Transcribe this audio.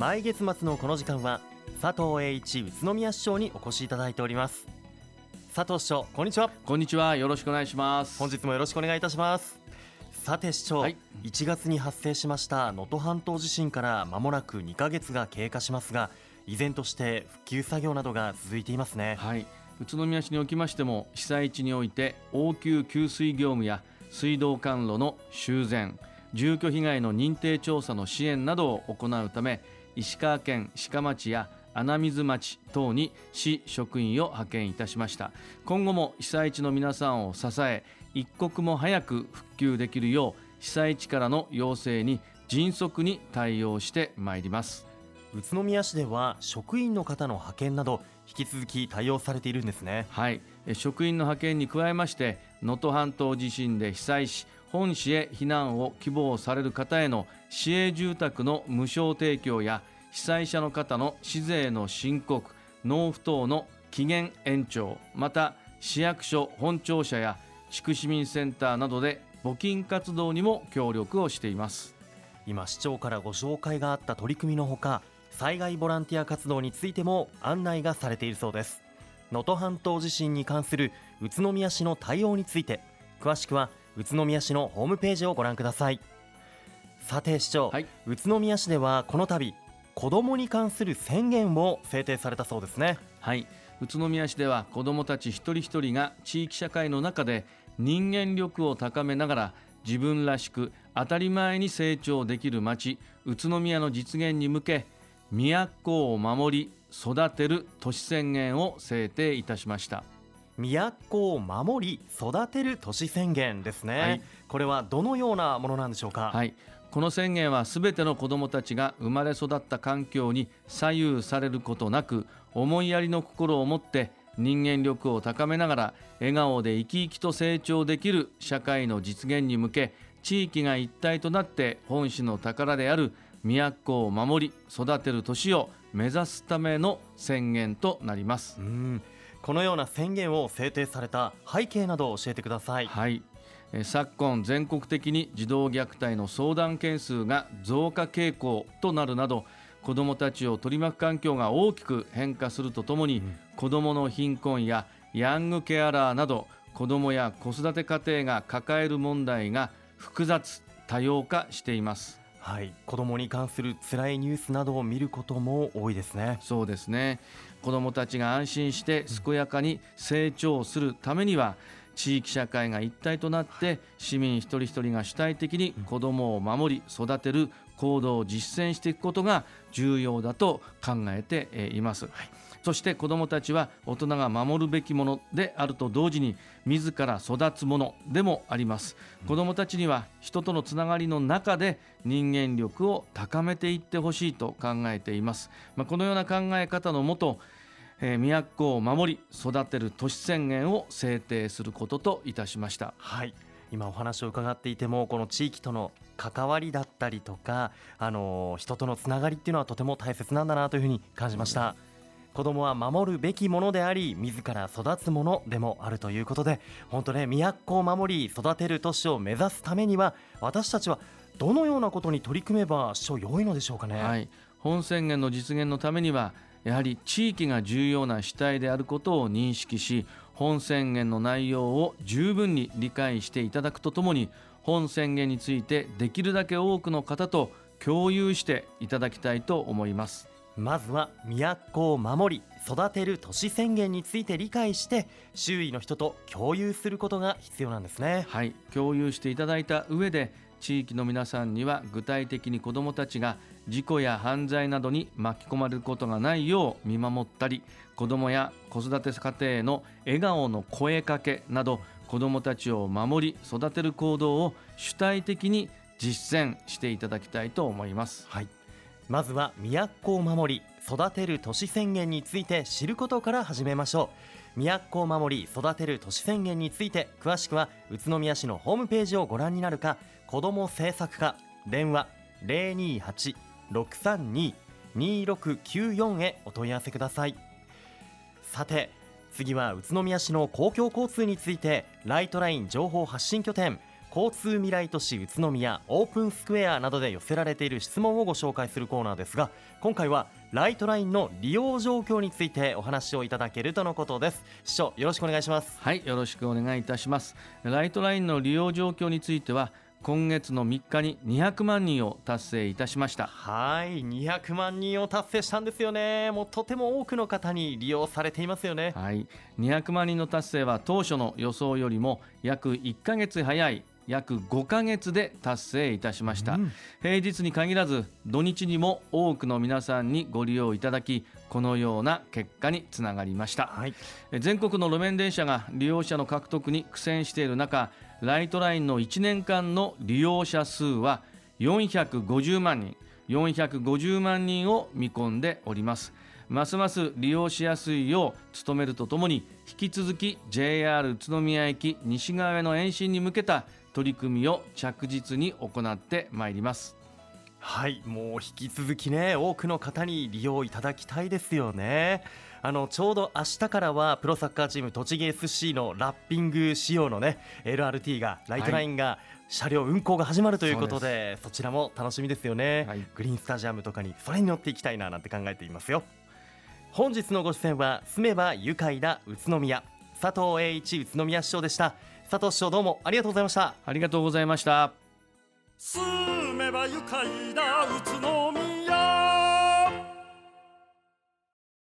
毎月末のこの時間は佐藤栄一宇都宮市長にお越しいただいております。佐藤市長こんにちは。こんにちは。よろしくお願いします。本日もよろしくお願いいたします。さて市長、はい、1月に発生しました能登半島地震から間もなく2ヶ月が経過しますが依然として復旧作業などが続いていますね。はい。宇都宮市におきましても被災地において応急給水業務や水道管路の修繕住居被害の認定調査の支援などを行うため石川県鹿町や穴水町等に市職員を派遣いたしました。今後も被災地の皆さんを支え一刻も早く復旧できるよう被災地からの要請に迅速に対応してまいります。宇都宮市では職員の方の派遣など引き続き対応されているんですね。はい。職員の派遣に加えまして能登半島地震で被災し本市へ避難を希望される方への市営住宅の無償提供や被災者の方の市税の申告納付等の期限延長また市役所本庁舎や地区市民センターなどで募金活動にも協力をしています。今市長からご紹介があった取り組みのほか災害ボランティア活動についても案内がされているそうです。能登半島地震に関する宇都宮市の対応について詳しくは宇都宮市のホームページをご覧ください。さて市長、はい、宇都宮市ではこの度子どもに関する宣言を制定されたそうですね。はい。宇都宮市では子どもたち一人一人が地域社会の中で人間力を高めながら自分らしく当たり前に成長できる町宇都宮の実現に向け都を守り育てる都市宣言を制定いたしました都を守り育てる都市宣言ですね、はい、これはどのようなものなんでしょうか？はい。この宣言はすべての子どもたちが生まれ育った環境に左右されることなく思いやりの心を持って人間力を高めながら笑顔で生き生きと成長できる社会の実現に向け地域が一体となって本市の宝である都を守り育てる年を目指すための宣言となりますこのような宣言を制定された背景などを教えてください。はい。昨今全国的に児童虐待の相談件数が増加傾向となるなど子どもたちを取り巻く環境が大きく変化するとともに、うん、子どもの貧困やヤングケアラーなど子どもや子育て家庭が抱える問題が複雑多様化しています。はい。子どもに関する辛いニュースなどを見ることも多いですね。そうですね子どもたちが安心して健やかに成長するためには、地域社会が一体となって市民一人一人が主体的に子どもを守り育てる行動を実践していくことが重要だと考えています。はいそして子どもたちは大人が守るべきものであると同時に自ら育つものでもあります。子どもたちには人とのつながりの中で人間力を高めていってほしいと考えています、まあ、このような考え方のもとえー、都を守り育てる都市宣言を制定することといたしました。はい。今お話を伺っていてもこの地域との関わりだったりとか、あの人とのつながりっていうのはとても大切なんだなというふうに感じました、うん、子供は守るべきものであり自ら育つものでもあるということで本当ね都を守り育てる都市を目指すためには私たちはどのようなことに取り組めば市長良いのでしょうかね、はい、本宣言の実現のためにはやはり地域が重要な主体であることを認識し本宣言の内容を十分に理解していただくとともに本宣言についてできるだけ多くの方と共有していただきたいと思います。まずは都を守り育てる都市宣言について理解して周囲の人と共有することが必要なんですね。はい共有していただいた上で地域の皆さんには具体的に子どもたちが事故や犯罪などに巻き込まれることがないよう見守ったり子どもや子育て家庭の笑顔の声かけなど子どもたちを守り育てる行動を主体的に実践していただきたいと思います、はい、まずは都を守り育てる都市宣言について知ることから始めましょう。都を守り育てる都市宣言について詳しくは宇都宮市のホームページをご覧になるか子ども政策課電話028-632-2694へお問い合わせください。さて次は宇都宮市の公共交通についてライトライン情報発信拠点交通未来都市宇都宮オープンスクエアなどで寄せられている質問をご紹介するコーナーですが今回はライトラインの利用状況についてお話をいただけるとのことです。市長よろしくお願いします。はいよろしくお願いいたします。ライトラインの利用状況については今月の3日に200万人を達成いたしました。はい200万人を達成したんですよね。もうとても多くの方に利用されていますよね。はい200万人の達成は当初の予想よりも約1ヶ月早い約5ヶ月で達成いたしました、うん、平日に限らず土日にも多くの皆さんにご利用いただきこのような結果につながりました、はい、全国の路面電車が利用者の獲得に苦戦している中ライトラインの1年間の利用者数は450万人。450万人を見込んでおります。ますます利用しやすいよう努めるとともに引き続き JR 宇都宮駅西側への延伸に向けた取り組みを着実に行ってまいります。はいもう引き続きね多くの方に利用いただきたいですよね。あのちょうど明日からはプロサッカーチーム栃木 SC のラッピング仕様のね LRT がライトラインが、車両運行が始まるということでそちらも楽しみですよね、はい、グリーンスタジアムとかにそれに乗っていきたいななんて考えていますよ。本日のご出演は住めば愉快な宇都宮佐藤栄一宇都宮市長でした。佐藤市長どうもありがとうございました。ありがとうございました住めば愉快な宇都宮。